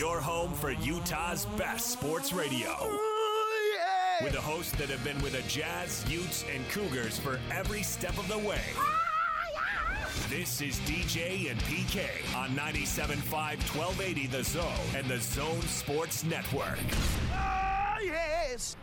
Your home for Utah's best sports radio. With the hosts that have been with the Jazz, Utes, and Cougars for every step of the way. Ah, this is DJ and PK on 97.5 1280 The Zone and the Zone Sports Network. Oh, yes.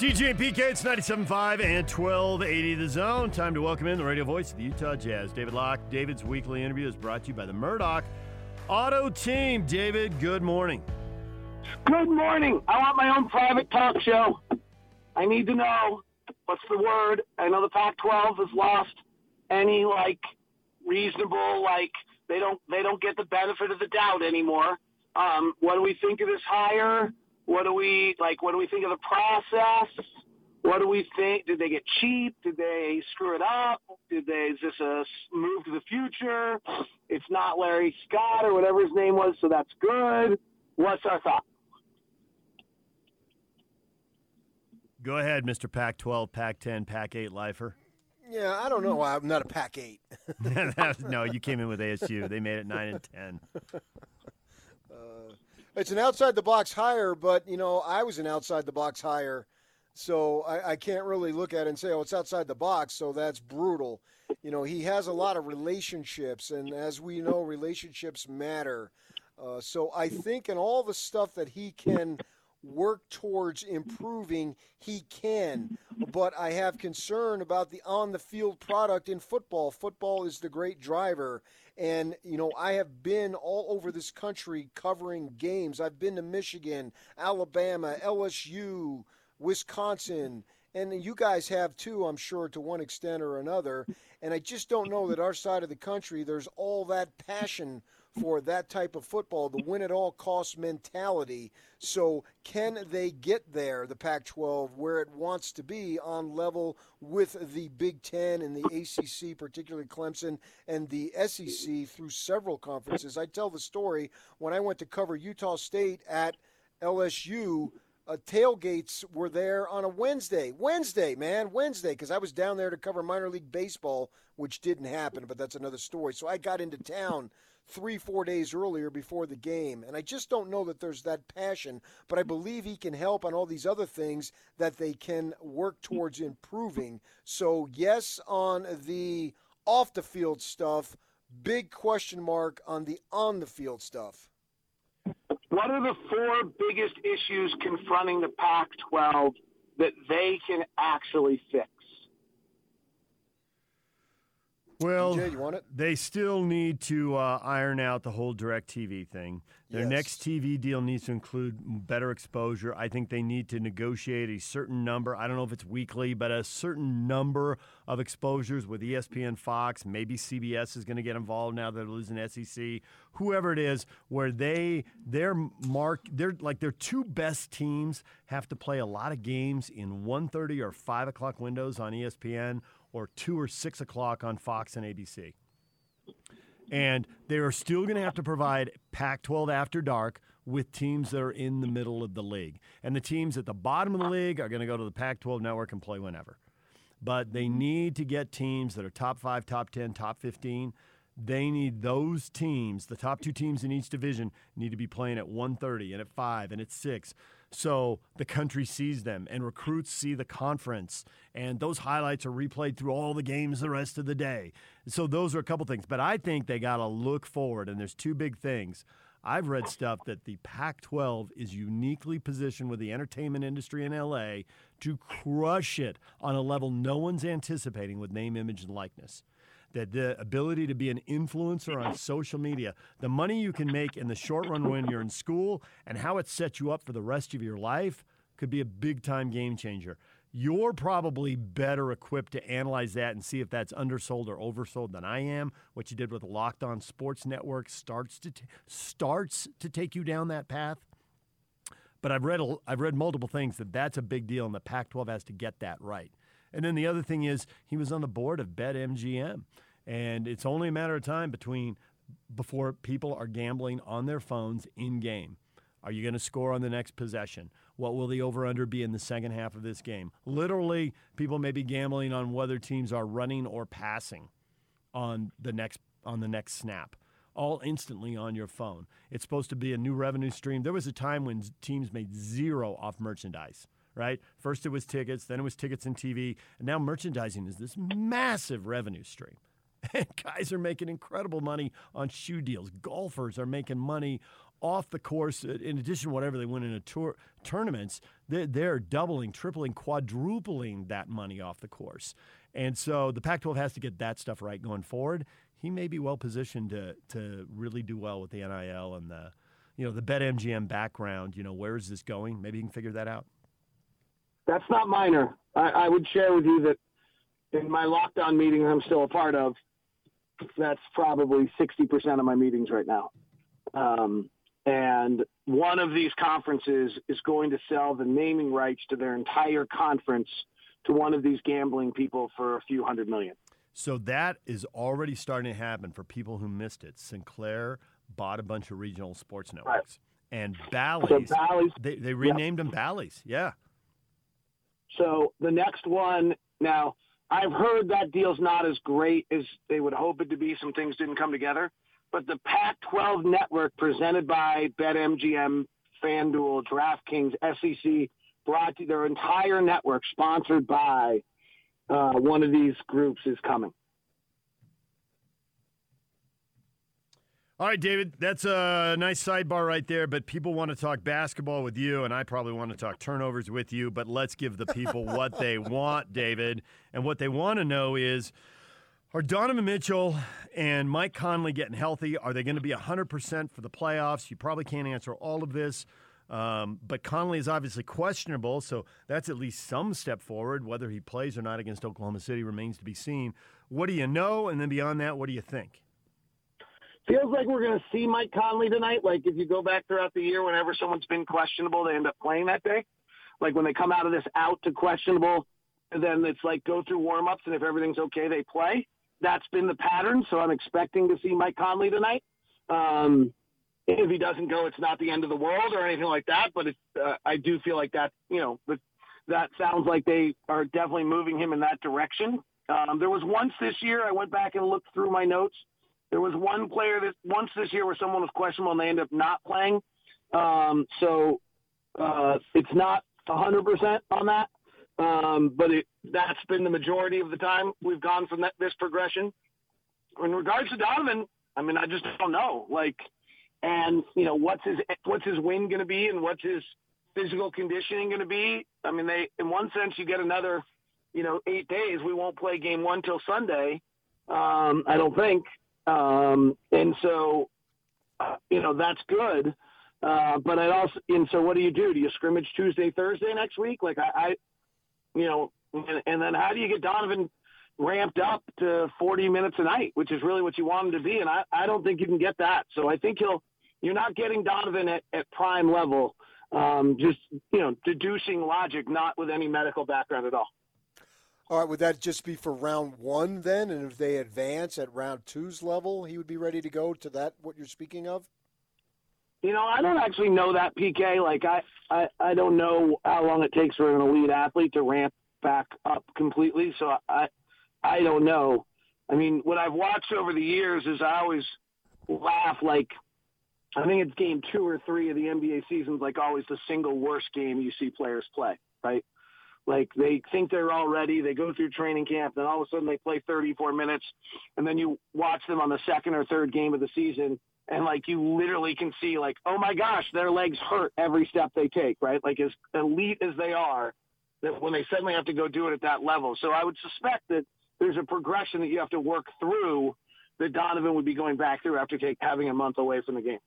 DJ and PK, it's 97.5 and 1280 The Zone. Time to welcome in the radio voice of the Utah Jazz, David Locke. David's weekly interview is brought to you by the Murdoch Auto Team. David, good morning. Good morning. I want my own private talk show. I need to know what's the word. I know the Pac-12 has lost any like reasonable like they don't they don't get the benefit of the doubt anymore. Um, what do we think of this hire? What do we like? What do we think of the process? What do we think? Did they get cheap? Did they screw it up? Did they? Is this a move to the future? It's not Larry Scott or whatever his name was, so that's good. What's our thought? Go ahead, Mr. Pac 12, Pac 10, Pac 8 lifer. Yeah, I don't know. I'm not a Pac 8. no, you came in with ASU. They made it 9 and 10. It's an outside the box hire, but, you know, I was an outside the box hire. So I, I, can't really look at it and say, oh, it's outside the box, so that's brutal. You know, he has a lot of relationships, and as we know, relationships matter. Uh, so I think in all the stuff that he can work towards improving, he can. But I have concern about the on the field product in football. Football is the great driver. And, you know, I have been all over this country covering games. I've been to Michigan, Alabama, LSU, Wisconsin, and you guys have too, I'm sure, to one extent or another. And I just don't know that our side of the country, there's all that passion for that type of football, the win at all costs mentality. So, can they get there, the Pac 12, where it wants to be on level with the Big Ten and the ACC, particularly Clemson, and the SEC through several conferences? I tell the story when I went to cover Utah State at LSU. Uh, tailgates were there on a Wednesday. Wednesday, man, Wednesday, because I was down there to cover minor league baseball, which didn't happen, but that's another story. So I got into town three, four days earlier before the game. And I just don't know that there's that passion, but I believe he can help on all these other things that they can work towards improving. So, yes, on the off the field stuff, big question mark on the on the field stuff. What are the four biggest issues confronting the Pac 12 that they can actually fix? Well, DJ, they still need to uh, iron out the whole DirecTV thing. Their yes. next TV deal needs to include better exposure. I think they need to negotiate a certain number. I don't know if it's weekly, but a certain number of exposures with ESPN, Fox, maybe CBS is going to get involved now that they're losing SEC. Whoever it is, where they their mark, they're like their two best teams have to play a lot of games in 1:30 or 5 o'clock windows on ESPN or 2 or 6 o'clock on Fox and ABC. And they are still going to have to provide Pac 12 after dark with teams that are in the middle of the league. And the teams at the bottom of the league are going to go to the Pac 12 network and play whenever. But they need to get teams that are top five, top 10, top 15. They need those teams, the top two teams in each division, need to be playing at 1:30 and at 5 and at 6 so the country sees them and recruits see the conference and those highlights are replayed through all the games the rest of the day. So those are a couple things but i think they got to look forward and there's two big things. I've read stuff that the pac 12 is uniquely positioned with the entertainment industry in la to crush it on a level no one's anticipating with name image and likeness that the ability to be an influencer on social media, the money you can make in the short run when you're in school, and how it sets you up for the rest of your life could be a big time game changer. You're probably better equipped to analyze that and see if that's undersold or oversold than I am. What you did with the Locked On Sports Network starts to t- starts to take you down that path. But I've read I've read multiple things that that's a big deal, and the Pac-12 has to get that right. And then the other thing is he was on the board of BetMGM, and it's only a matter of time between before people are gambling on their phones in game. Are you going to score on the next possession? What will the over under be in the second half of this game? Literally, people may be gambling on whether teams are running or passing on the next on the next snap. All instantly on your phone. It's supposed to be a new revenue stream. There was a time when teams made zero off merchandise, right? First it was tickets, then it was tickets and TV, and now merchandising is this massive revenue stream. And guys are making incredible money on shoe deals. Golfers are making money off the course, uh, in addition whatever they win in a tour tournaments, they're, they're doubling, tripling, quadrupling that money off the course. And so the Pac-12 has to get that stuff right going forward. He may be well positioned to to really do well with the NIL and the, you know, the BetMGM background. You know, where is this going? Maybe he can figure that out. That's not minor. I, I would share with you that in my Locked On meeting I'm still a part of, that's probably 60% of my meetings right now. Um, and one of these conferences is going to sell the naming rights to their entire conference to one of these gambling people for a few hundred million. So that is already starting to happen for people who missed it. Sinclair bought a bunch of regional sports networks. Right. And Bally's, so Bally's, they, they renamed yep. them Bally's. Yeah. So the next one, now I've heard that deal's not as great as they would hope it to be. Some things didn't come together but the Pac-12 network presented by BetMGM, FanDuel, DraftKings, SEC, brought to their entire network sponsored by uh, one of these groups is coming. All right, David, that's a nice sidebar right there, but people want to talk basketball with you, and I probably want to talk turnovers with you, but let's give the people what they want, David. And what they want to know is are Donovan Mitchell and Mike Conley getting healthy? Are they going to be 100% for the playoffs? You probably can't answer all of this. Um, but Conley is obviously questionable, so that's at least some step forward. Whether he plays or not against Oklahoma City remains to be seen. What do you know? And then beyond that, what do you think? Feels like we're going to see Mike Conley tonight. Like if you go back throughout the year, whenever someone's been questionable, they end up playing that day. Like when they come out of this out to questionable, then it's like go through warm-ups, and if everything's okay, they play that's been the pattern. So I'm expecting to see Mike Conley tonight. Um, if he doesn't go, it's not the end of the world or anything like that. But uh, I do feel like that, you know, that sounds like they are definitely moving him in that direction. Um, there was once this year, I went back and looked through my notes. There was one player that once this year where someone was questionable and they ended up not playing. Um, so uh, it's not 100% on that. Um, but it, that's been the majority of the time we've gone from that, this progression. In regards to Donovan, I mean, I just don't know. Like, and you know, what's his what's his win going to be, and what's his physical conditioning going to be? I mean, they in one sense you get another, you know, eight days. We won't play game one till Sunday. Um, I don't think, um, and so, uh, you know, that's good. Uh, but I also, and so what do you do? Do you scrimmage Tuesday, Thursday next week? Like I, I you know, and, and then how do you get Donovan ramped up to 40 minutes a night, which is really what you want him to be. And I, I don't think you can get that. So I think he'll, you're not getting Donovan at, at prime level, um, just, you know, deducing logic, not with any medical background at all. All right, would that just be for round one then? And if they advance at round two's level, he would be ready to go to that, what you're speaking of? You know, I don't actually know that PK. Like I, I, I don't know how long it takes for an elite athlete to ramp back up completely. So I, I don't know. I mean, what I've watched over the years is I always laugh like I think it's game two or three of the NBA season is like always the single worst game you see players play, right? Like they think they're all ready, they go through training camp, then all of a sudden they play 34 minutes, and then you watch them on the second or third game of the season, and like you literally can see like, oh my gosh, their legs hurt every step they take, right? Like as elite as they are, that when they suddenly have to go do it at that level. So I would suspect that there's a progression that you have to work through that Donovan would be going back through after take, having a month away from the game.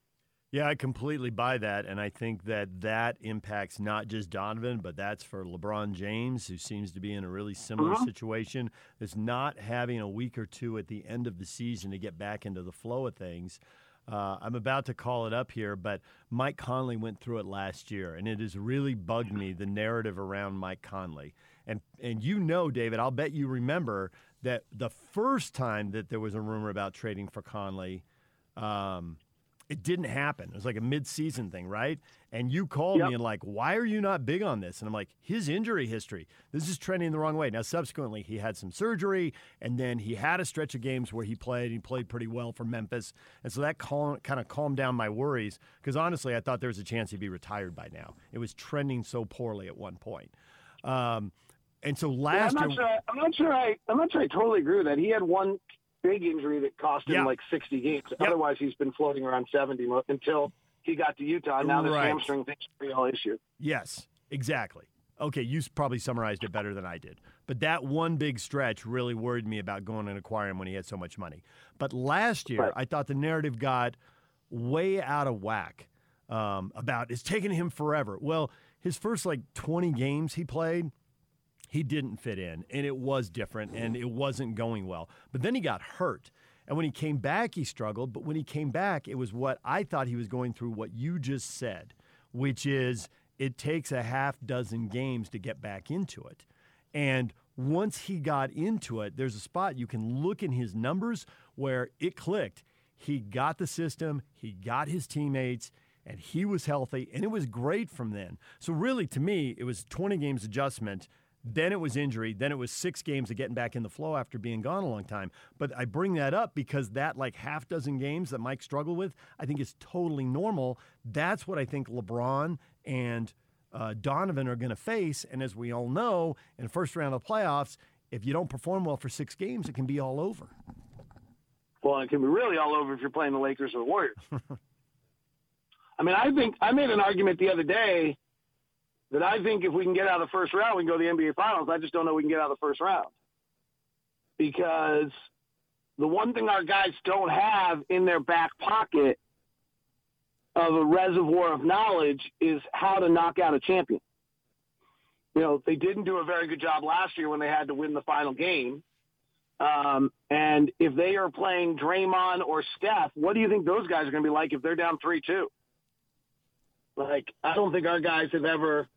Yeah, I completely buy that. And I think that that impacts not just Donovan, but that's for LeBron James, who seems to be in a really similar uh-huh. situation. Is not having a week or two at the end of the season to get back into the flow of things. Uh, I'm about to call it up here, but Mike Conley went through it last year, and it has really bugged me the narrative around Mike Conley. And and you know, David, I'll bet you remember that the first time that there was a rumor about trading for Conley, um, it didn't happen. It was like a mid-season thing, right? And you called Yep. me and like, why are you not big on this? And I'm like, his injury history. This is trending the wrong way. Now, subsequently, he had some surgery, and then he had a stretch of games where he played. He played pretty well for Memphis, and so that cal- kind of calmed down my worries. Because honestly, I thought there was a chance he'd be retired by now. It was trending so poorly at one point. Um, and so Yeah, last I'm not year, sure. I, I'm not sure. I I'm not sure. I totally agree with that. He had one big injury that cost him Yeah. like 60 games. Otherwise, he's been floating around 70 until he got to Utah. Now this Right. hamstring thing's a real issue. Yes, exactly. Okay, you probably summarized it better than I did. But that one big stretch really worried me about going and acquiring him when he had so much money. But last year, Right. I thought the narrative got way out of whack um, about it's taking him forever. Well, his first like 20 games he played, he didn't fit in, and it was different, and it wasn't going well. But then he got hurt. And when he came back, he struggled. But when he came back, it was what I thought he was going through, what you just said, which is it takes a half dozen games to get back into it. And once he got into it, there's a spot you can look in his numbers where it clicked. He got the system, he got his teammates, and he was healthy, and it was great from then. So, really, to me, it was 20 games adjustment. Then it was injury. Then it was six games of getting back in the flow after being gone a long time. But I bring that up because that like half dozen games that Mike struggled with, I think is totally normal. That's what I think LeBron and uh, Donovan are going to face. And as we all know, in first round of playoffs, if you don't perform well for six games, it can be all over. Well, it can be really all over if you're playing the Lakers or the Warriors. I mean, I think I made an argument the other day that I think if we can get out of the first round, we can go to the NBA Finals. I just don't know we can get out of the first round because the one thing our guys don't have in their back pocket of a reservoir of knowledge is how to knock out a champion. You know, they didn't do a very good job last year when they had to win the final game. Um, and if they are playing Draymond or Steph, what do you think those guys are going to be like if they're down 3 2? Like, I don't think our guys have ever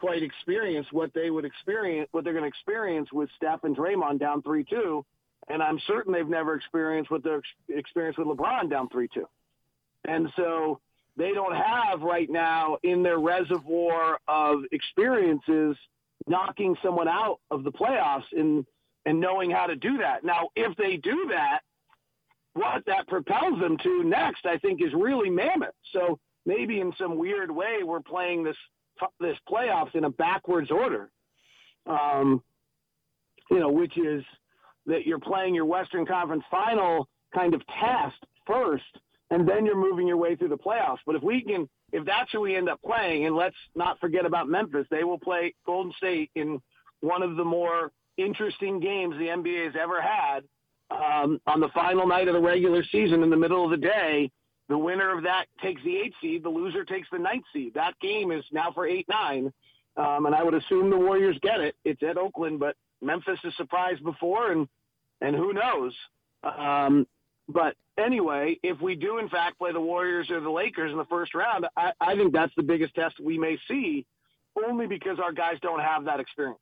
quite experience what they would experience, what they're going to experience with Steph and Draymond down 3 2. And I'm certain they've never experienced what they're experienced with LeBron down 3 2. And so they don't have right now in their reservoir of experiences knocking someone out of the playoffs and and knowing how to do that. Now, if they do that, what that propels them to next, I think, is really mammoth. So maybe in some weird way, we're playing this this playoffs in a backwards order. Um, you know, which is that you're playing your Western Conference final kind of test first, and then you're moving your way through the playoffs. But if we can, if that's who we end up playing, and let's not forget about Memphis, they will play Golden State in one of the more interesting games the NBA has ever had um, on the final night of the regular season in the middle of the day. The winner of that takes the eight seed. The loser takes the ninth seed. That game is now for eight nine, um, and I would assume the Warriors get it. It's at Oakland, but Memphis has surprised before, and and who knows. Um, but anyway, if we do in fact play the Warriors or the Lakers in the first round, I, I think that's the biggest test we may see, only because our guys don't have that experience.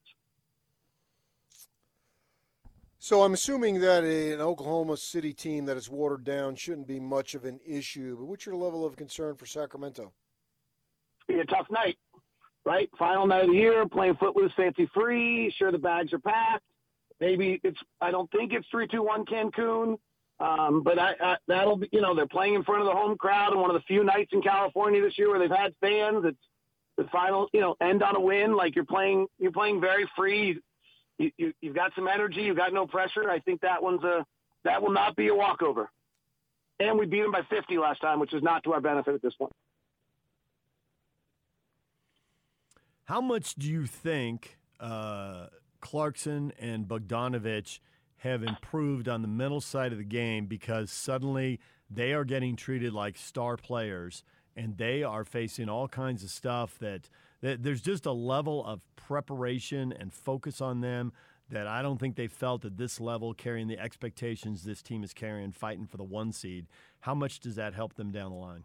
So I'm assuming that an Oklahoma City team that is watered down shouldn't be much of an issue. But what's your level of concern for Sacramento? It's be a tough night, right? Final night of the year, playing footloose, fancy free. Sure, the bags are packed. Maybe it's. I don't think it's three, two, one Cancun. Um, but I, I, that'll be. You know, they're playing in front of the home crowd, and one of the few nights in California this year where they've had fans. It's the final. You know, end on a win. Like you're playing. You're playing very free. You, you, you've got some energy. You've got no pressure. I think that one's a. That will not be a walkover. And we beat them by 50 last time, which is not to our benefit at this point. How much do you think uh, Clarkson and Bogdanovich have improved on the mental side of the game because suddenly they are getting treated like star players and they are facing all kinds of stuff that there's just a level of preparation and focus on them that I don't think they felt at this level carrying the expectations this team is carrying fighting for the one seed. How much does that help them down the line?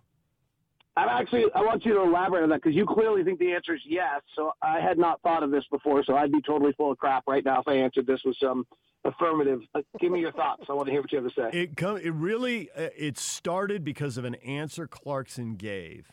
I'm actually, I want you to elaborate on that because you clearly think the answer is yes. So I had not thought of this before. So I'd be totally full of crap right now if I answered this with some affirmative. Uh, give me your thoughts. I want to hear what you have to say. It come, it really uh, it started because of an answer Clarkson gave,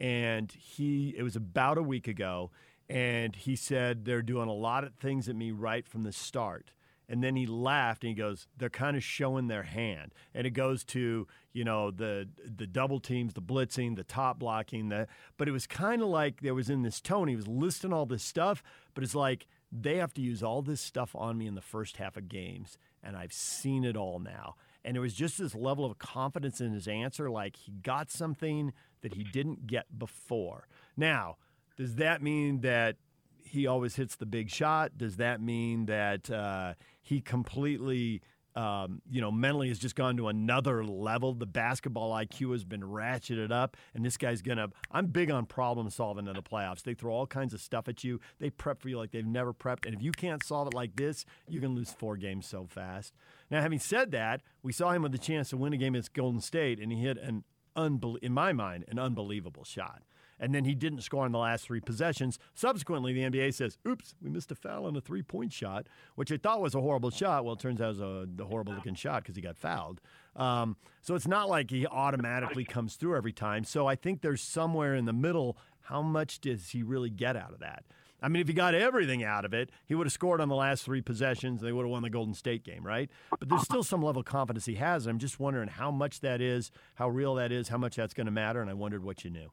and he it was about a week ago, and he said they're doing a lot of things at me right from the start. And then he laughed and he goes, "They're kind of showing their hand." And it goes to you know the the double teams, the blitzing, the top blocking, the. But it was kind of like there was in this tone. He was listing all this stuff, but it's like they have to use all this stuff on me in the first half of games, and I've seen it all now. And there was just this level of confidence in his answer, like he got something that he didn't get before. Now, does that mean that he always hits the big shot? Does that mean that uh, he completely um, you know, mentally has just gone to another level. The basketball IQ has been ratcheted up, and this guy's gonna. I'm big on problem solving in the playoffs. They throw all kinds of stuff at you. They prep for you like they've never prepped, and if you can't solve it like this, you can lose four games so fast. Now, having said that, we saw him with the chance to win a game against Golden State, and he hit an unbel- in my mind an unbelievable shot and then he didn't score in the last three possessions. Subsequently, the NBA says, "Oops, we missed a foul on a three-point shot," which I thought was a horrible shot. Well, it turns out it was a, the horrible-looking shot because he got fouled. Um, so it's not like he automatically comes through every time. So I think there's somewhere in the middle. How much does he really get out of that? I mean, if he got everything out of it, he would have scored on the last three possessions. And They would have won the Golden State game, right? But there's still some level of confidence he has. I'm just wondering how much that is, how real that is, how much that's going to matter. And I wondered what you knew.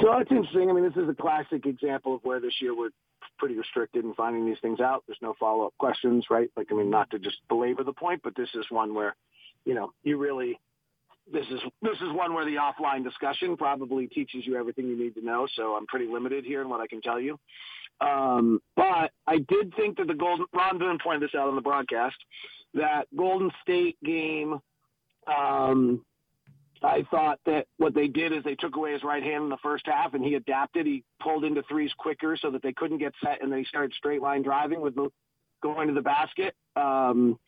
So it's interesting. I mean, this is a classic example of where this year we're pretty restricted in finding these things out. There's no follow up questions, right? Like, I mean, not to just belabor the point, but this is one where, you know, you really, this is this is one where the offline discussion probably teaches you everything you need to know. So I'm pretty limited here in what I can tell you. Um, but I did think that the Golden Ron Boone pointed this out on the broadcast that Golden State game um, I thought that what they did is they took away his right hand in the first half, and he adapted. He pulled into threes quicker so that they couldn't get set, and then he started straight line driving with the, going to the basket um,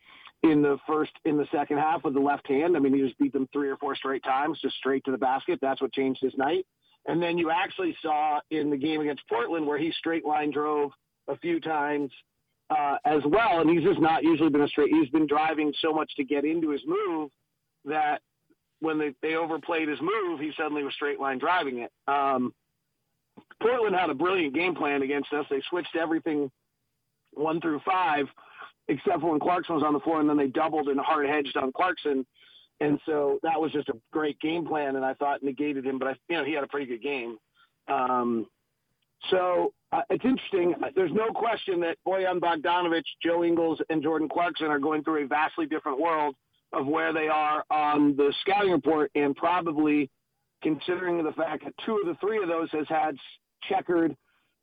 in the first in the second half with the left hand. I mean, he just beat them three or four straight times, just straight to the basket. That's what changed his night. And then you actually saw in the game against Portland where he straight line drove a few times uh, as well, and he's just not usually been a straight. He's been driving so much to get into his move that when they, they overplayed his move, he suddenly was straight line driving it. Um, Portland had a brilliant game plan against us. They switched everything one through five, except for when Clarkson was on the floor, and then they doubled and hard hedged on Clarkson. And so that was just a great game plan, and I thought negated him, but I, you know, he had a pretty good game. Um, so uh, it's interesting. There's no question that Bojan Bogdanovich, Joe Ingles, and Jordan Clarkson are going through a vastly different world of where they are on the scouting report, and probably considering the fact that two of the three of those has had checkered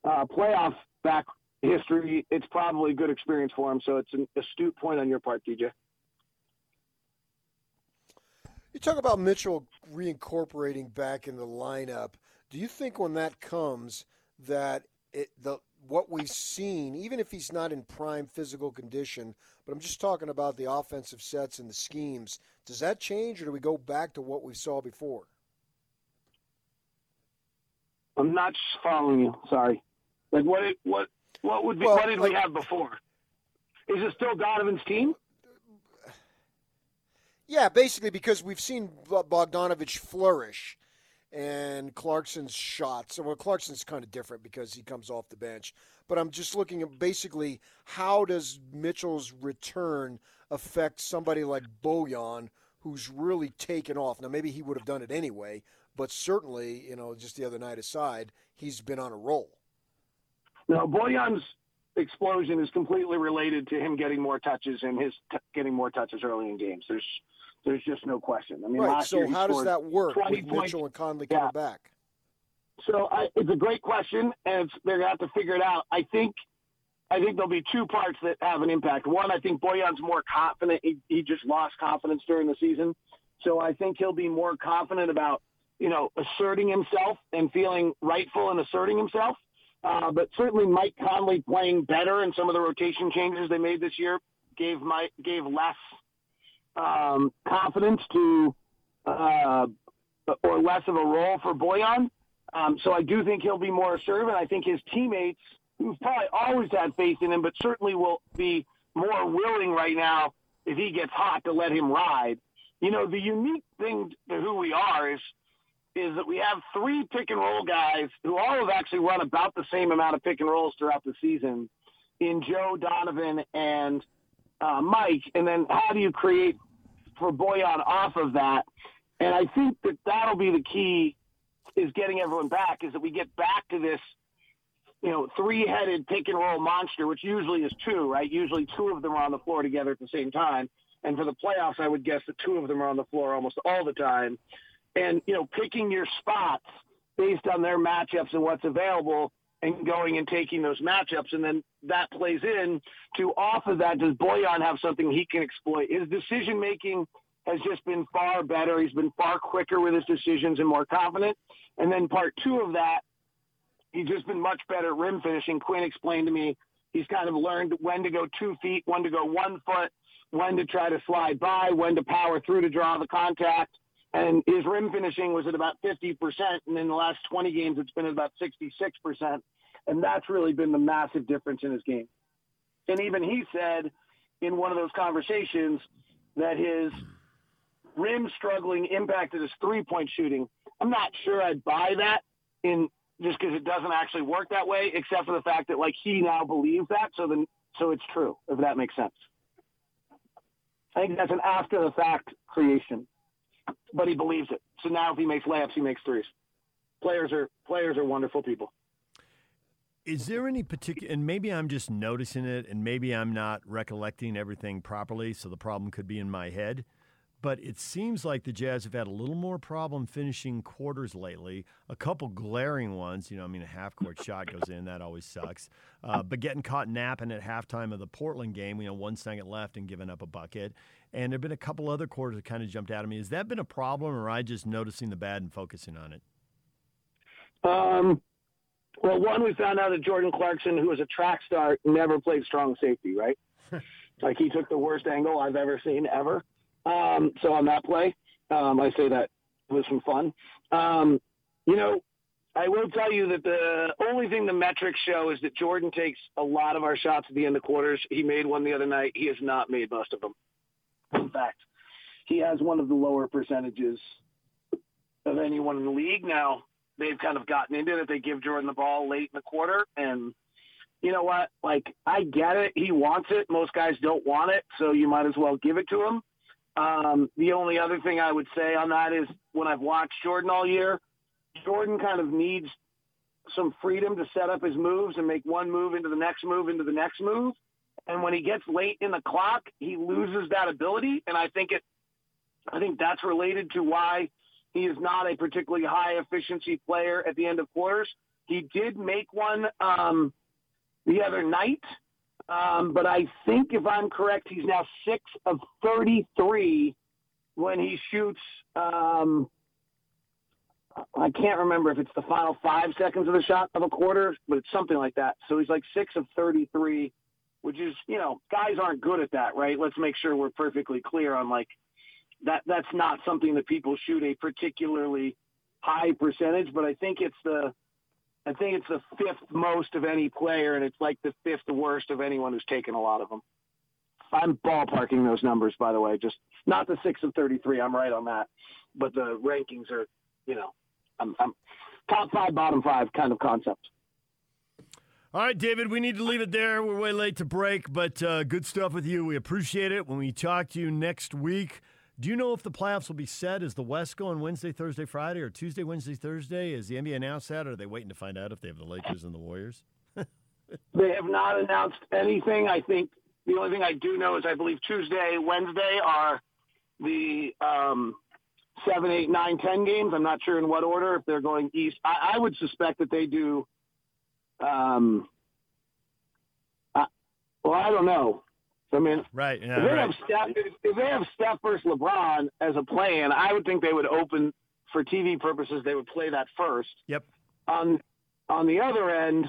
uh, playoff back history, it's probably a good experience for him. So it's an astute point on your part, DJ. You talk about Mitchell reincorporating back in the lineup. Do you think when that comes that it, the what we've seen, even if he's not in prime physical condition, but I'm just talking about the offensive sets and the schemes. Does that change, or do we go back to what we saw before? I'm not following you. Sorry. Like what? What? What would be? Well, what did like, we have before? Is it still Donovan's team? Yeah, basically because we've seen Bogdanovich flourish and Clarkson's shots. Well, Clarkson's kind of different because he comes off the bench. But I'm just looking at basically how does Mitchell's return affect somebody like Bojan, who's really taken off. Now, maybe he would have done it anyway, but certainly, you know, just the other night aside, he's been on a roll. Now, Bojan's explosion is completely related to him getting more touches and his t- getting more touches early in games. There's there's just no question. I mean, right. so how does that work with Mitchell and Conley yeah. coming back? So I, it's a great question, and they're gonna have to figure it out. I think, I think there'll be two parts that have an impact. One, I think Bojan's more confident. He, he just lost confidence during the season, so I think he'll be more confident about you know asserting himself and feeling rightful and asserting himself. Uh, but certainly, Mike Conley playing better and some of the rotation changes they made this year gave Mike gave less um, confidence to uh, or less of a role for Bojan. Um, so I do think he'll be more assertive, and I think his teammates, who've probably always had faith in him, but certainly will be more willing right now if he gets hot to let him ride. You know, the unique thing to who we are is is that we have three pick and roll guys who all have actually run about the same amount of pick and rolls throughout the season in Joe Donovan and uh, Mike. And then how do you create for Bojan off of that? And I think that that'll be the key is getting everyone back is that we get back to this, you know, three-headed pick and roll monster, which usually is two, right? Usually two of them are on the floor together at the same time. And for the playoffs, I would guess that two of them are on the floor almost all the time and you know picking your spots based on their matchups and what's available and going and taking those matchups and then that plays in to off of that does Bojan have something he can exploit his decision making has just been far better he's been far quicker with his decisions and more confident and then part 2 of that he's just been much better at rim finishing Quin explained to me he's kind of learned when to go 2 feet when to go 1 foot when to try to slide by when to power through to draw the contact and his rim finishing was at about 50%. And in the last 20 games, it's been at about 66%. And that's really been the massive difference in his game. And even he said in one of those conversations that his rim struggling impacted his three point shooting. I'm not sure I'd buy that in just because it doesn't actually work that way, except for the fact that like he now believes that. So then, so it's true, if that makes sense. I think that's an after the fact creation but he believes it. So now if he makes layups, he makes threes. Players are players are wonderful people. Is there any particular, and maybe I'm just noticing it, and maybe I'm not recollecting everything properly, so the problem could be in my head. But it seems like the Jazz have had a little more problem finishing quarters lately. A couple glaring ones, you know. I mean, a half court shot goes in, that always sucks. Uh, but getting caught napping at halftime of the Portland game, you know, one second left and giving up a bucket. And there have been a couple other quarters that kind of jumped out at me. Has that been a problem, or I just noticing the bad and focusing on it? Um, well, one, we found out that Jordan Clarkson, who was a track star, never played strong safety, right? like he took the worst angle I've ever seen ever. Um, so on that play, um, I say that was some fun. Um, you know, I will tell you that the only thing the metrics show is that Jordan takes a lot of our shots at the end of quarters. He made one the other night. He has not made most of them. In fact, he has one of the lower percentages of anyone in the league. Now, they've kind of gotten into it. They give Jordan the ball late in the quarter. And you know what? Like, I get it. He wants it. Most guys don't want it. So you might as well give it to him. Um, the only other thing I would say on that is when I've watched Jordan all year, Jordan kind of needs some freedom to set up his moves and make one move into the next move into the next move. And when he gets late in the clock, he loses that ability. And I think it, I think that's related to why he is not a particularly high efficiency player at the end of quarters. He did make one um, the other night, um, but I think if I'm correct, he's now six of 33 when he shoots. Um, I can't remember if it's the final five seconds of the shot of a quarter, but it's something like that. So he's like six of 33 which is, you know, guys aren't good at that, right? Let's make sure we're perfectly clear on like that. That's not something that people shoot a particularly high percentage, but I think it's the, I think it's the fifth most of any player, and it's like the fifth worst of anyone who's taken a lot of them. I'm ballparking those numbers, by the way. Just not the six of 33. I'm right on that, but the rankings are, you know, I'm, I'm top five, bottom five kind of concept. All right, David, we need to leave it there. We're way late to break, but uh, good stuff with you. We appreciate it. When we talk to you next week, do you know if the playoffs will be set? Is the West going Wednesday, Thursday, Friday, or Tuesday, Wednesday, Thursday? Is the NBA announced that, or are they waiting to find out if they have the Lakers and the Warriors? they have not announced anything. I think the only thing I do know is I believe Tuesday, Wednesday are the um, seven, eight, nine, ten games. I'm not sure in what order if they're going east. I, I would suspect that they do um, I, well, I don't know. I mean, right? Yeah, if they right. have Steph, if they have Steph versus LeBron as a play-in, I would think they would open for TV purposes. They would play that first. Yep. On on the other end,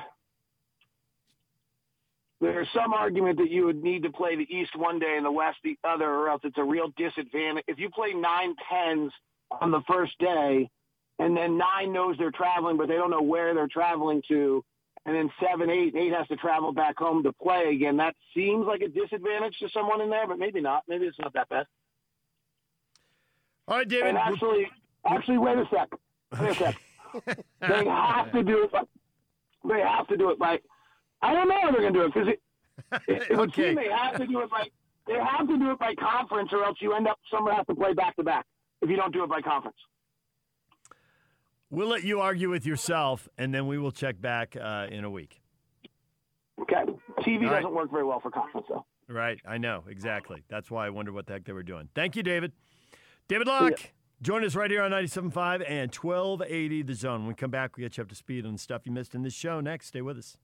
there's some argument that you would need to play the East one day and the West the other, or else it's a real disadvantage. If you play nine tens on the first day, and then nine knows they're traveling, but they don't know where they're traveling to, and then seven, eight, eight has to travel back home to play again. That seems like a disadvantage to someone in there, but maybe not. Maybe it's not that bad. All right, David. And actually, actually, wait a sec. Wait a sec. they have to do it. By, they have to do it by. I don't know how they're going to do it because it, it, it would Okay. seem they have to do it by. They have to do it by conference, or else you end up someone has to play back to back if you don't do it by conference. We'll let you argue with yourself, and then we will check back uh, in a week. Okay. TV All right. doesn't work very well for conference, though. Right, I know exactly. That's why I wonder what the heck they were doing. Thank you, David. David Locke, join us right here on 97.5 and 1280 The Zone. When we come back, we get you up to speed on the stuff you missed in this show. Next, stay with us.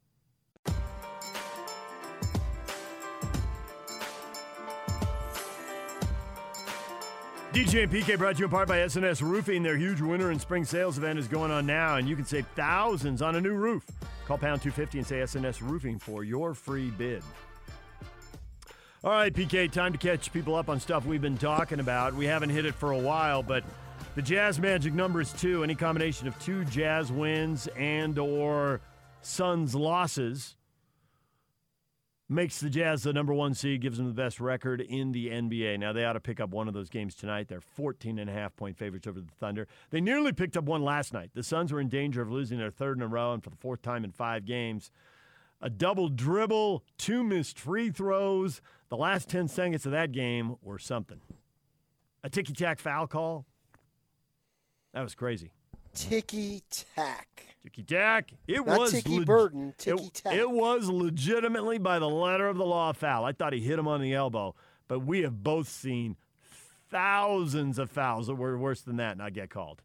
DJ and PK brought to you in part by SNS Roofing. Their huge winter and spring sales event is going on now, and you can save thousands on a new roof. Call pound 250 and say SNS Roofing for your free bid. All right, PK, time to catch people up on stuff we've been talking about. We haven't hit it for a while, but the Jazz magic number is two. Any combination of two Jazz wins and or Suns losses makes the Jazz the number one seed, gives them the best record in the NBA. Now, they ought to pick up one of those games tonight. They're 14 and a half point favorites over the Thunder. They nearly picked up one last night. The Suns were in danger of losing their third in a row, and for the fourth time in five games, a double dribble, two missed free throws. The last 10 seconds of that game were something. A ticky tack foul call. That was crazy. Ticky tack. Ticky tack. It Not was ticky leg- burden, it- ticky tack. It was legitimately by the letter of the law foul. I thought he hit him on the elbow, but we have both seen thousands of fouls that were worse than that and not get called.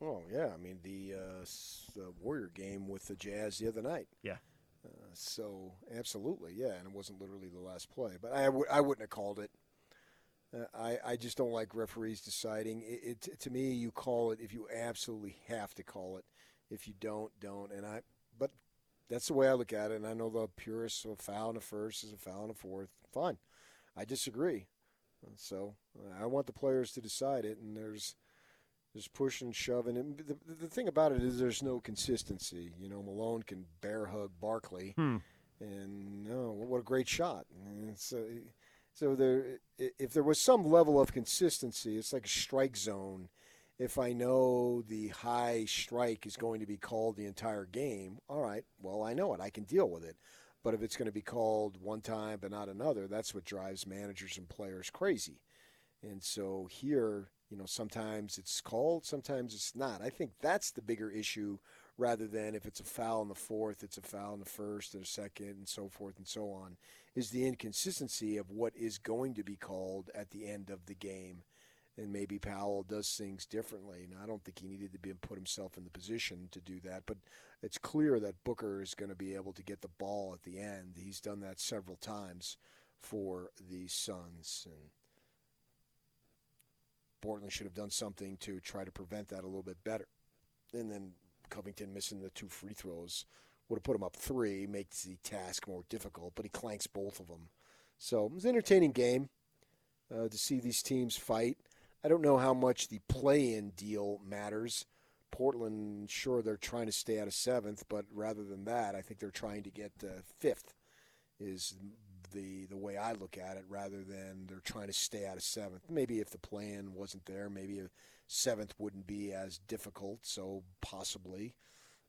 Oh yeah, I mean the uh, uh, Warrior game with the Jazz the other night. Yeah. Uh, so absolutely, yeah, and it wasn't literally the last play, but I w- I wouldn't have called it. Uh, I I just don't like referees deciding. It, it to me, you call it if you absolutely have to call it. If you don't, don't. And I, but that's the way I look at it. And I know the purists, a foul in the first is a foul in the fourth. Fine, I disagree. So I want the players to decide it, and there's there's pushing and shoving. And the, the thing about it is there's no consistency. You know, Malone can bear hug Barkley, Hmm. and no, what a great shot. And so, so there, if there was some level of consistency, it's like a strike zone. If I know the high strike is going to be called the entire game, all right, well, I know it. I can deal with it. But if it's going to be called one time but not another, that's what drives managers and players crazy. And so here, you know, sometimes it's called, sometimes it's not. I think that's the bigger issue rather than if it's a foul in the fourth, it's a foul in the first and a second and so forth and so on, is the inconsistency of what is going to be called at the end of the game. And maybe Powell does things differently. And I don't think he needed to be put himself in the position to do that. But it's clear that Booker is going to be able to get the ball at the end. He's done that several times for the Suns. And Portland should have done something to try to prevent that a little bit better. And then Covington missing the two free throws would have put him up three, makes the task more difficult, but he clanks both of them. So it was an entertaining game uh, to see these teams fight. I don't know how much the play in deal matters. Portland, sure, they're trying to stay out of seventh, but rather than that, I think they're trying to get uh, fifth, is the the way I look at it, rather than they're trying to stay out of seventh. Maybe if the plan wasn't there, maybe a seventh wouldn't be as difficult. So possibly,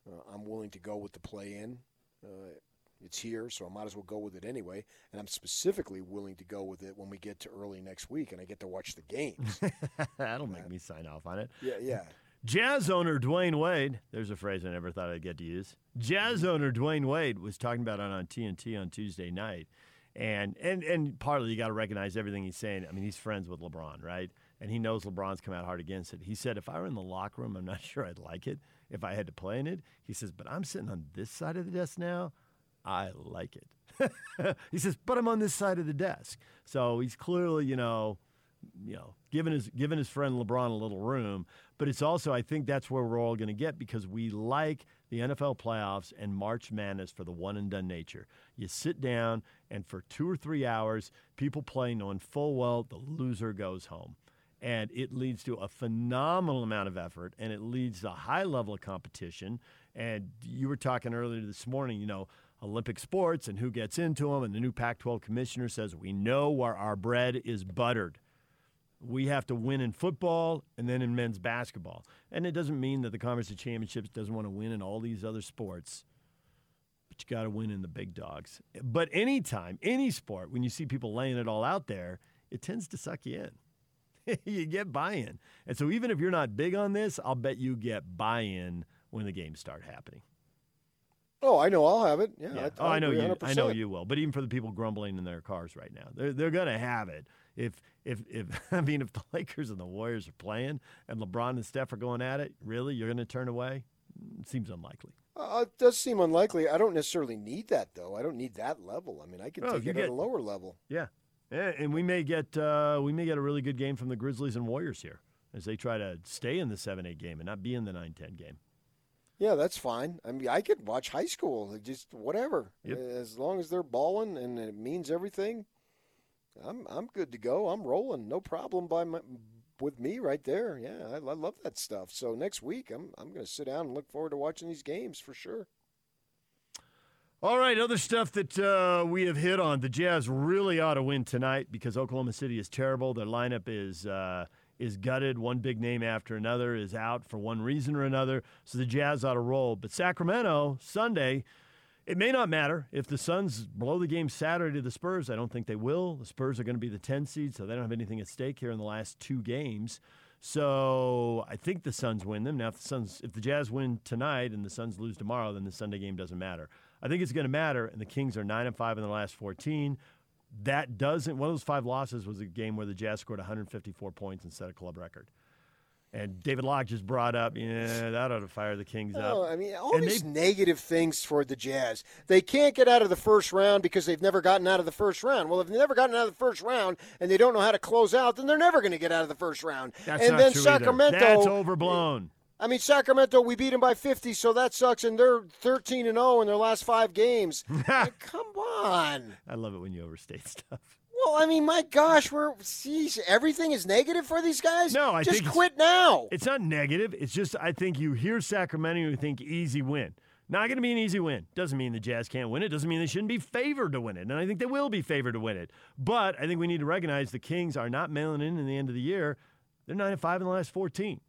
uh, I'm willing to go with the play in. Uh, it's here, so I might as well go with it anyway. And I'm specifically willing to go with it when we get to early next week and I get to watch the games. That'll make uh, me sign off on it. yeah, yeah. Jazz owner Dwyane Wade, there's a phrase I never thought I'd get to use. Jazz mm-hmm. owner Dwyane Wade was talking about it on TNT on Tuesday night. And and and partly you got to recognize everything he's saying. I mean, he's friends with LeBron, right? And he knows LeBron's come out hard against it. He said, if I were in the locker room, I'm not sure I'd like it if I had to play in it. He says, but I'm sitting on this side of the desk now. I like it. he says, but I'm on this side of the desk. So he's clearly, you know, you know, giving his giving his friend LeBron a little room. But it's also, I think that's where we're all going to get because we like the NFL playoffs and March Madness for the one and done nature. You sit down and for two or three hours, people play knowing full well the loser goes home. And it leads to a phenomenal amount of effort and it leads to a high level of competition. And you were talking earlier this morning, you know, Olympic sports and who gets into them. And the new Pac 12 commissioner says, we know where our bread is buttered. We have to win in football and then in men's basketball. And it doesn't mean that the Conference of Championships doesn't want to win in all these other sports, but you got to win in the big dogs. But anytime, any sport, when you see people laying it all out there, it tends to suck you in. you get buy in. And so even if you're not big on this, I'll bet you get buy in when the games start happening. Oh, I know I'll have it. Yeah. Yeah. I, oh, I know you. 100%. I know you will. But even for the people grumbling in their cars right now, they're they're gonna have it. If if if I mean if the Lakers and the Warriors are playing and LeBron and Steph are going at it, really, you're gonna turn away? Mm, Seems unlikely. Uh, it does seem unlikely. I don't necessarily need that though. I don't need that level. I mean, I can Oh, take you it get- at a lower level. Yeah. Yeah, and we may get uh, we may get a really good game from the Grizzlies and Warriors here as they try to stay in the seven eight game and not be in the 9-10 game. Yeah, that's fine. I mean, I could watch high school, just whatever, Yep. as long as they're balling and it means everything. I'm I'm good to go. I'm rolling, no problem by my, with me right there. Yeah, I, I love that stuff. So next week, I'm I'm going to sit down and look forward to watching these games for sure. All right, other stuff that uh, we have hit on. The Jazz really ought to win tonight because Oklahoma City is terrible. Their lineup is uh, is gutted. One big name after another is out for one reason or another. So the Jazz ought to roll. But Sacramento Sunday, it may not matter if the Suns blow the game Saturday to the Spurs. I don't think they will. The Spurs are going to be the 10 seed, so they don't have anything at stake here in the last two games. So I think the Suns win them. Now, if the Suns, if the Jazz win tonight and the Suns lose tomorrow, then the Sunday game doesn't matter. I think it's going to matter. And the Kings are nine and five in the last 14. That doesn't. One of those five losses was a game where the Jazz scored 154 points and set a club record. And David Locke just brought up, yeah, that ought to fire the Kings up. Oh, I mean, all And these they've- negative things for the Jazz. They can't get out of the first round because they've never gotten out of the first round. Well, if they've never gotten out of the first round and they don't know how to close out, then they're never going to get out of the first round. That's and not then true either. Sacramento. That's overblown. I mean, Sacramento, we beat them by 50, so that sucks, and they're 13 and 0 in their last five games. Like, come on. I love it when you overstate stuff. Well, I mean, my gosh, we're geez, everything is negative for these guys. No, I just quit now. It's not negative. It's just I think you hear Sacramento, you think easy win. Not going to be an easy win. Doesn't mean the Jazz can't win it. Doesn't mean they shouldn't be favored to win it. And I think they will be favored to win it. But I think we need to recognize the Kings are not mailing in in the end of the year. They're nine and five in the last fourteen.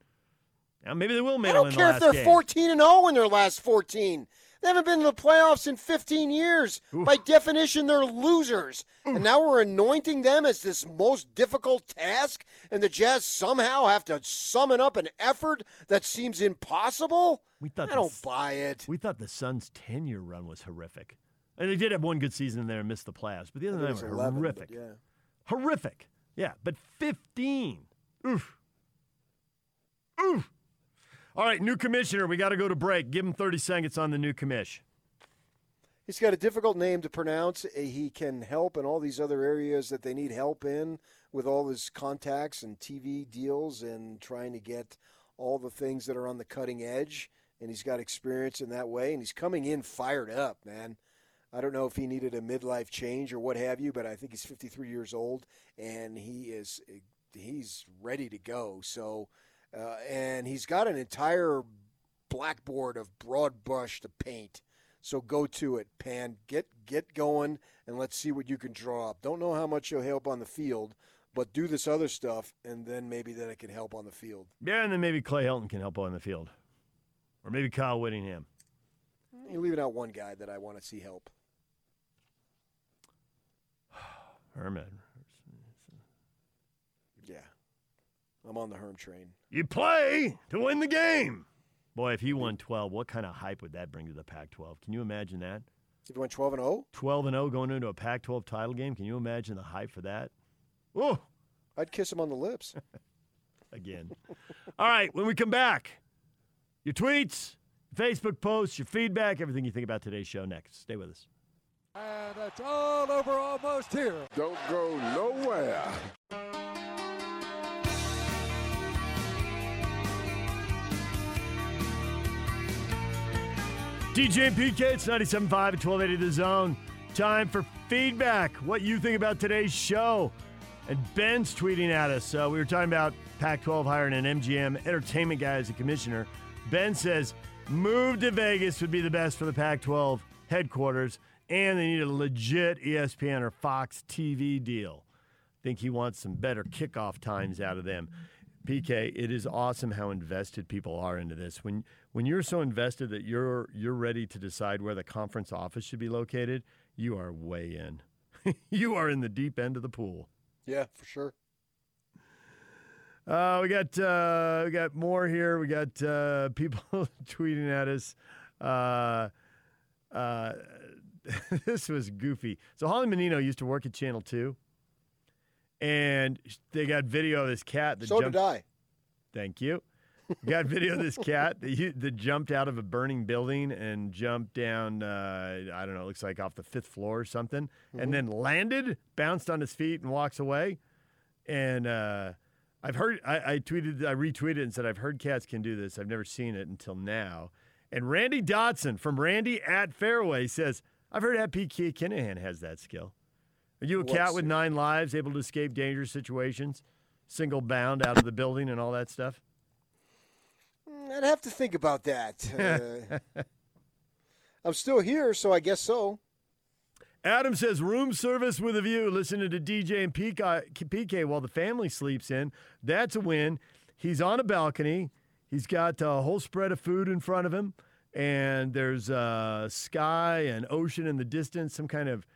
Now maybe they will mail I don't in care the if they're game. 14 and 0 in their last 14. They haven't been in the playoffs in 15 years. By definition, they're losers. And now we're anointing them as this most difficult task, and the Jazz somehow have to summon up an effort that seems impossible? We thought I don't this- buy it. We thought the Suns' ten-year run was horrific, and they did have one good season in there and missed the playoffs. But the other nine was were 11, horrific. yeah. Horrific. Yeah, but 15. Oof. Oof. All right, new commissioner. We got to go to break. Give him 30 seconds on the new commish. He's got a difficult name to pronounce. Uh, He can help in all these other areas that they need help in with all his contacts and TV deals and trying to get all the things that are on the cutting edge. And he's got experience in that way. And he's coming in fired up, man. I don't know if he needed a midlife change or what have you, but I think he's 53 years old and he is he's ready to go. So, uh, and he's got an entire blackboard of broad brush to paint. So go to it, Pan. Get get going, and let's see what you can draw up. Don't know how much you'll help on the field, but do this other stuff, and then maybe then it can help on the field. Yeah, and then maybe Clay Helton can help on the field. Or maybe Kyle Whittingham. You're leaving out one guy that I want to see help. Herman. Yeah, I'm on the Herm train. You play to win the game. Boy, if he won 12, what kind of hype would that bring to the Pac 12? Can you imagine that? If you went 12 and oh? 0, 12 and 0 going into a Pac 12 title game. Can you imagine the hype for that? Oh, I'd kiss him on the lips. again. All right, when we come back, your tweets, Facebook posts, your feedback, everything you think about today's show next. Stay with us. And it's all over almost here. Don't go nowhere. DJ PK, it's 97.5 and 1280 The Zone. Time for feedback. What you think about today's show. And Ben's tweeting at us. Uh, we were talking about Pac 12 hiring an MGM entertainment guy as a commissioner. Ben says, Move to Vegas would be the best for the Pac 12 headquarters, and they need a legit ESPN or Fox TV deal. I Think he wants some better kickoff times out of them. PK, it is awesome how invested people are into this. When when you're so invested that you're you're ready to decide where the conference office should be located, you are way in. you are in the deep end of the pool. Yeah, for sure. Uh, we got uh, we got more here. We got uh, people tweeting at us. Uh, uh, this was goofy. So Holly Menino used to work at Channel Two, and they got video of this cat that So jumped. did I. Thank you. Got video of this cat that, you, that jumped out of a burning building and jumped down. Uh, I don't know. It looks like off the fifth floor or something, and then landed, bounced on his feet, and walks away. And uh, I've heard. I, I tweeted. I retweeted and said I've heard cats can do this. I've never seen it until now. And Randy Dotson from Randy at Fairway says I've heard at PK Kinahan has that skill. Are you a cat with nine lives, able to escape dangerous situations, single bound out of the building, and all that stuff? Mm, I'd have to think about that. Uh, I'm still here, so I guess so. Adam says room service with a view, listening to DJ and PK, PK while the family sleeps in. That's a win. He's on a balcony. He's got a whole spread of food in front of him, and there's uh, sky and ocean in the distance. Some kind of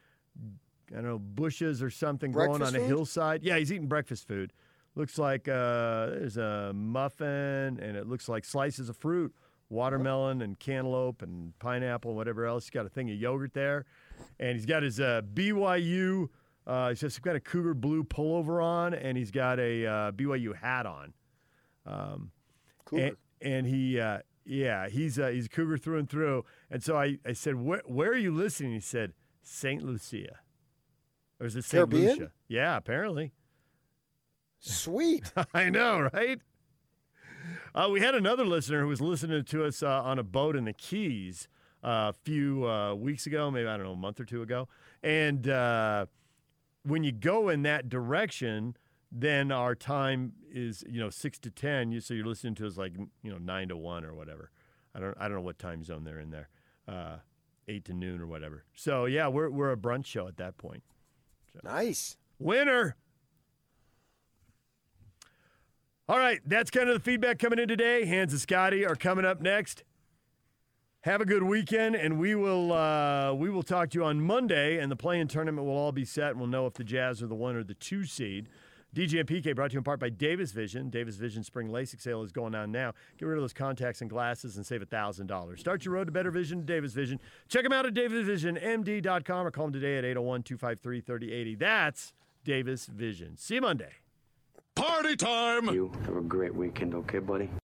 I don't know bushes or something growing on Breakfast a food? hillside. Yeah, he's eating breakfast food. Looks like uh, there's a muffin, and it looks like slices of fruit, watermelon and cantaloupe and pineapple, whatever else. He's got a thing of yogurt there, and he's got his uh, BYU. Uh, he's just got a Cougar blue pullover on, and he's got a uh, BYU hat on. Cougar. And, and he, uh, yeah, he's uh, he's a Cougar through and through. And so I, I said, where, where are you listening? He said, St. Lucia. Or is it St. Lucia? Yeah, apparently. Sweet. I know, right? Uh, we had another listener who was listening to us uh, on a boat in the Keys uh, a few uh, weeks ago, maybe, I don't know, a month or two ago. And uh, when you go in that direction, then our time is, you know, 6 to 10. You, so you're listening to us like, you know, 9 to 1 or whatever. I don't, I don't know what time zone they're in there, uh, 8 to noon or whatever. So, yeah, we're, we're a brunch show at that point. Nice. Winner. All right, that's kind of the feedback coming in today. Hans and Scotty are coming up next. Have a good weekend, and we will uh, we will talk to you on Monday, and the play-in tournament will all be set, and we'll know if the Jazz are the one or the two seed. DJ and PK brought to you in part by Davis Vision. Davis Vision Spring LASIK sale is going on now. Get rid of those contacts and glasses and save $1,000. Start your road to better vision, Davis Vision. Check them out at davisvisionmd.com or call them today at 801 253 3080. That's Davis Vision. See you Monday. Party time! You have a great weekend, okay, buddy?